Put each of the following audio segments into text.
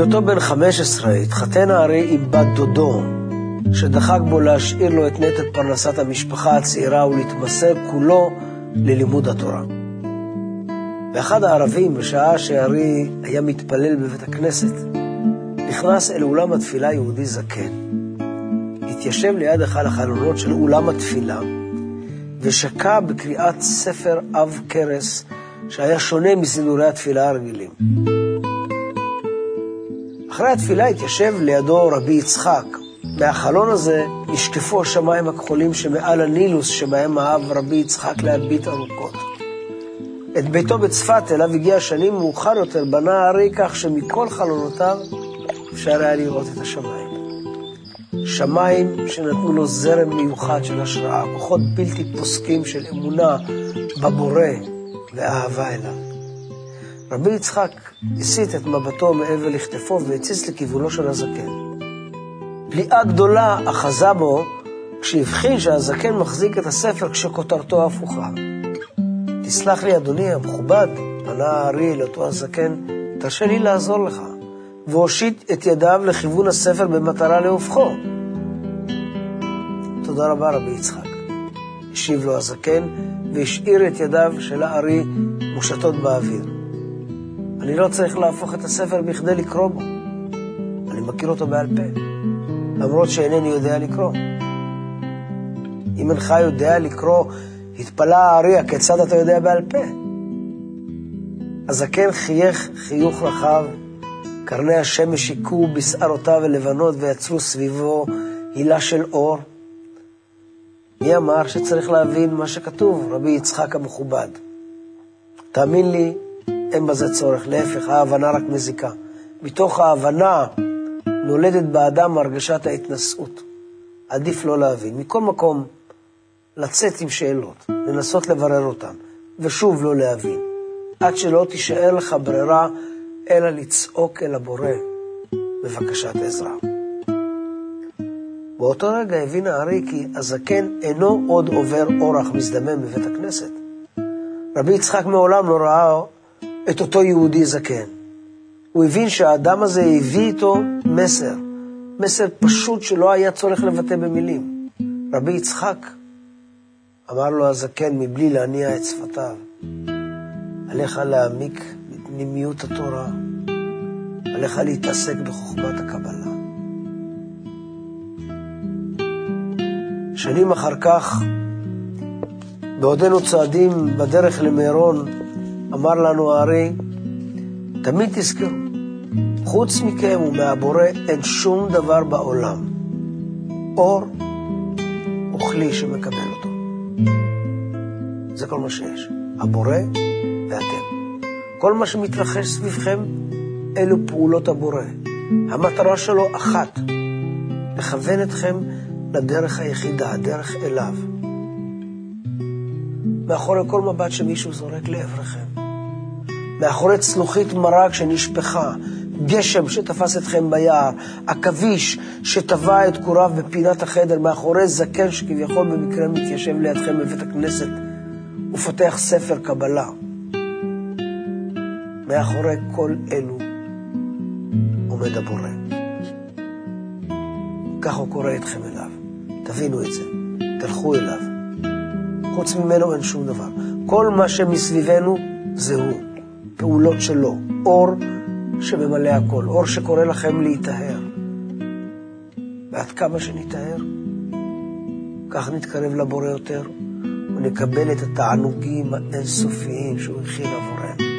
בהיותו בן 15 התחתן הארי עם בת דודו, שדחק בו להשאיר לו את נטל פרנסת המשפחה הצעירה ולהתמסר כולו ללימוד התורה. באחד הערבים, בשעה שהארי היה מתפלל בבית הכנסת, נכנס אל אולם התפילה יהודי זקן. התיישב ליד אחד החלונות של אולם התפילה, ושקע בקריאת ספר עב כרס, שהיה שונה מסידורי התפילה הרגילים. אחרי התפילה התיישב לידו רבי יצחק. מהחלון הזה נשקפו השמיים הכחולים שמעל הנילוס שבהם אהב רבי יצחק להביט ארוכות. את ביתו בצפת, אליו הגיע שנים מאוחר יותר, בנה הארי כך שמכל חלונותיו אפשר היה לראות את השמיים. שמיים שנתנו לו זרם מיוחד של השראה, כוחות בלתי פוסקים של אמונה בבורא ואהבה אליו. רבי יצחק הסיט את מבטו מעבר לכתפו והציץ לכיוונו של הזקן. פליאה גדולה אחזה בו כשהבחין שהזקן מחזיק את הספר כשכותרתו הפוכה. תסלח לי, אדוני המכובד, פנה הארי לאותו הזקן, תרשה לי לעזור לך. והושיט את ידיו לכיוון הספר במטרה להופכו. תודה רבה, רבי יצחק. השיב לו הזקן, והשאיר את ידיו של הארי מושטות באוויר. אני לא צריך להפוך את הספר בכדי לקרוא בו. אני מכיר אותו בעל פה, למרות שאינני יודע לקרוא. אם אינך יודע לקרוא, התפלא הארי, הכיצד אתה יודע בעל פה? הזקן חייך חיוך רחב, קרני השמש היכו בשערותיו הלבנות ויצרו סביבו הילה של אור. מי אמר שצריך להבין מה שכתוב, רבי יצחק המכובד? תאמין לי, אין בזה צורך, להפך, ההבנה רק מזיקה. מתוך ההבנה נולדת באדם הרגשת ההתנשאות. עדיף לא להבין. מכל מקום, לצאת עם שאלות, לנסות לברר אותן, ושוב לא להבין, עד שלא תישאר לך ברירה אלא לצעוק אל הבורא בבקשת עזרה. באותו רגע הבין הארי כי הזקן אינו עוד עובר אורח מזדמם בבית הכנסת. רבי יצחק מעולם לא ראה את אותו יהודי זקן. הוא הבין שהאדם הזה הביא איתו מסר, מסר פשוט שלא היה צורך לבטא במילים. רבי יצחק, אמר לו הזקן מבלי להניע את שפתיו, עליך להעמיק בפנימיות התורה, עליך להתעסק בחוכמת הקבלה. שנים אחר כך, בעודנו צועדים בדרך למירון, אמר לנו הארי, תמיד תזכרו, חוץ מכם ומהבורא אין שום דבר בעולם. אור הוא כלי שמקבל אותו. זה כל מה שיש. הבורא ואתם. כל מה שמתרחש סביבכם, אלו פעולות הבורא. המטרה שלו אחת, לכוון אתכם לדרך היחידה, הדרך אליו. מאחורי כל מבט שמישהו זורק לעברכם, מאחורי צלוחית מרק שנשפכה, גשם שתפס אתכם ביער, עכביש שטבע את קוריו בפינת החדר, מאחורי זקן שכביכול במקרה מתיישב לידכם בבית הכנסת ופותח ספר קבלה. מאחורי כל אלו עומד הבורא. כך הוא קורא אתכם אליו. תבינו את זה, תלכו אליו. חוץ ממנו אין שום דבר. כל מה שמסביבנו זה הוא, פעולות שלו, אור שממלא הכל, אור שקורא לכם להיטהר. ועד כמה שניטהר, כך נתקרב לבורא יותר, ונקבל את התענוגים האינסופיים שהוא הכין עבורנו.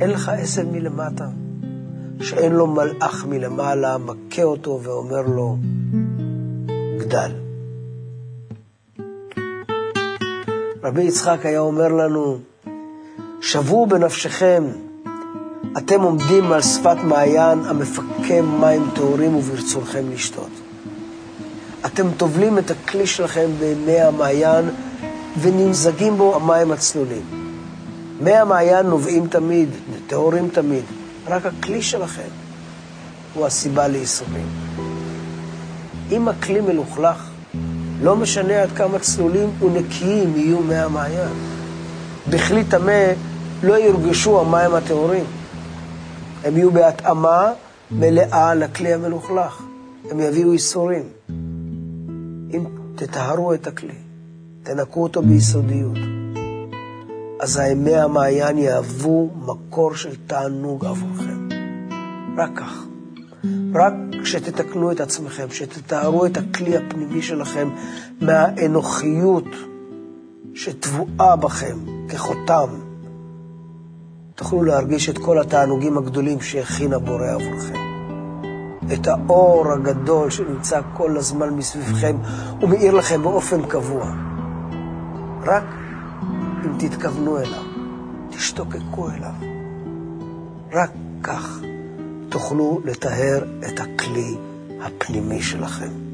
אין לך עשב מלמטה, שאין לו מלאך מלמעלה, מכה אותו ואומר לו, גדל. רבי יצחק היה אומר לנו, שוו בנפשכם, אתם עומדים על שפת מעיין המפקם מים טהורים וברצונכם לשתות. אתם טובלים את הכלי שלכם במי המעיין ונמזגים בו המים הצלולים. מי המעיין נובעים תמיד, טהורים תמיד, רק הכלי שלכם הוא הסיבה לייסורים. אם הכלי מלוכלך, לא משנה עד כמה צלולים ונקיים יהיו מי המעיין. בכלי טמא לא יורגשו המים הטהורים. הם יהיו בהתאמה מלאה לכלי המלוכלך. הם יביאו ייסורים. אם תטהרו את הכלי, תנקו אותו ביסודיות, אז האמי המעיין יהוו מקור של תענוג עבורכם. רק כך. רק כשתתקנו את עצמכם, כשתתארו את הכלי הפנימי שלכם מהאנוכיות שטבועה בכם כחותם, תוכלו להרגיש את כל התענוגים הגדולים שהכין הבורא עבורכם. את האור הגדול שנמצא כל הזמן מסביבכם ומאיר לכם באופן קבוע. רק אם תתכוונו אליו, תשתוקקו אליו. רק כך תוכלו לטהר את הכלי הפנימי שלכם.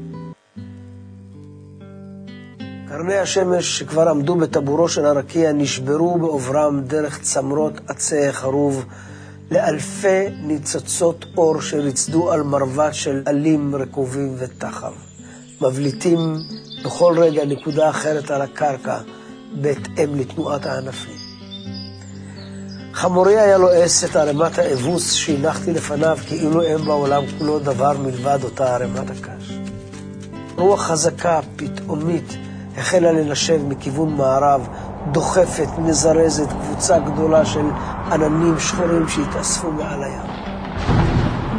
קרני השמש שכבר עמדו בטבורו של הרקיע נשברו בעוברם דרך צמרות עצי חרוב לאלפי ניצוצות אור שריצדו על מרבט של עלים רקובים ותחב, מבליטים בכל רגע נקודה אחרת על הקרקע בהתאם לתנועת הענפים. חמורי היה לועס את ערימת האבוס שהנחתי לפניו כאילו אין בעולם כולו דבר מלבד אותה ערימת הקש. רוח חזקה, פתאומית, החלה לנשב מכיוון מערב, דוחפת, מזרזת קבוצה גדולה של עננים שחורים שהתאספו מעל הים.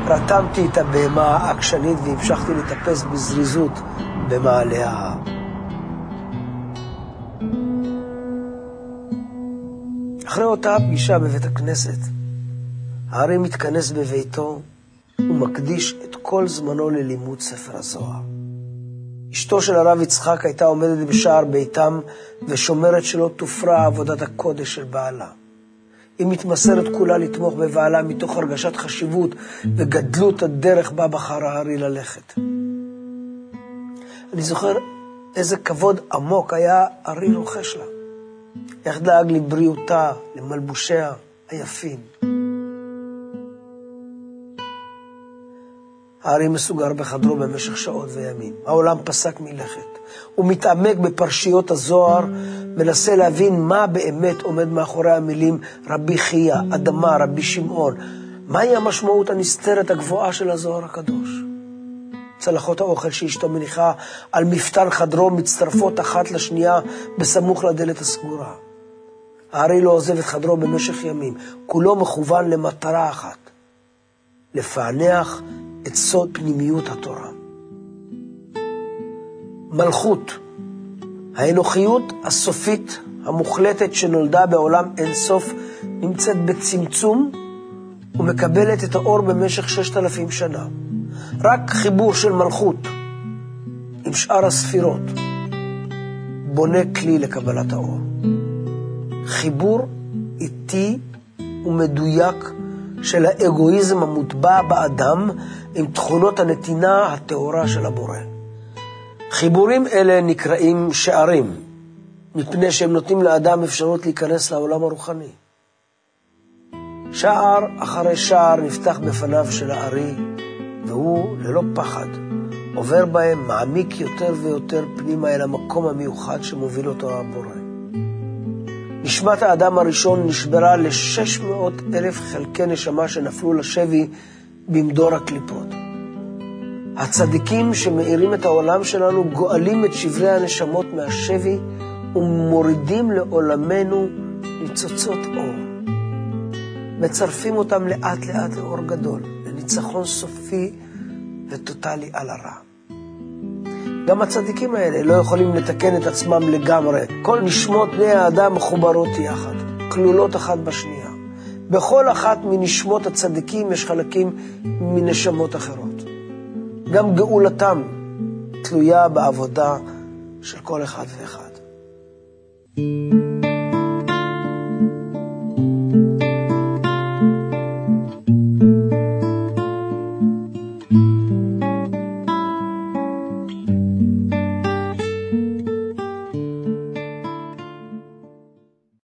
רתמתי את הבהמה העקשנית והמשכתי לטפס בזריזות במעלה ההר. אחרי אותה פגישה בבית הכנסת, הארי מתכנס בביתו ומקדיש את כל זמנו ללימוד ספר הזוהר. אשתו של הרב יצחק הייתה עומדת בשער ביתם ושומרת שלא תופרע עבודת הקודש של בעלה. היא מתמסרת כולה לתמוך בבעלה מתוך הרגשת חשיבות וגדלות הדרך בה בחר הארי ללכת. אני זוכר איזה כבוד עמוק היה ארי רוחש לה. איך דאג לבריאותה, למלבושיה היפים. הארי מסוגר בחדרו במשך שעות וימים. העולם פסק מלכת. הוא מתעמק בפרשיות הזוהר, מנסה להבין מה באמת עומד מאחורי המילים רבי חייא, אדמה, רבי שמעון. מהי המשמעות הנסתרת הגבוהה של הזוהר הקדוש? צלחות האוכל שאשתו מניחה על מפתן חדרו מצטרפות אחת לשנייה בסמוך לדלת הסגורה. הארי לא עוזב את חדרו במשך ימים, כולו מכוון למטרה אחת, לפענח את סוד פנימיות התורה. מלכות, האנוכיות הסופית המוחלטת שנולדה בעולם אינסוף, נמצאת בצמצום ומקבלת את האור במשך ששת אלפים שנה. רק חיבור של מלכות עם שאר הספירות בונה כלי לקבלת האור. חיבור איטי ומדויק של האגואיזם המוטבע באדם עם תכונות הנתינה הטהורה של הבורא. חיבורים אלה נקראים שערים, מפני שהם נותנים לאדם אפשרות להיכנס לעולם הרוחני. שער אחרי שער נפתח בפניו של הארי, והוא, ללא פחד, עובר בהם, מעמיק יותר ויותר פנימה אל המקום המיוחד שמוביל אותו הבורא. נשמת האדם הראשון נשברה ל-600 אלף חלקי נשמה שנפלו לשבי במדור הקליפות. הצדיקים שמאירים את העולם שלנו גואלים את שברי הנשמות מהשבי ומורידים לעולמנו ניצוצות אור. מצרפים אותם לאט לאט לאור גדול, לניצחון סופי וטוטלי על הרע. גם הצדיקים האלה לא יכולים לתקן את עצמם לגמרי. כל נשמות בני האדם מחוברות יחד, כלולות אחת בשנייה. בכל אחת מנשמות הצדיקים יש חלקים מנשמות אחרות. גם גאולתם תלויה בעבודה של כל אחד ואחד. thank you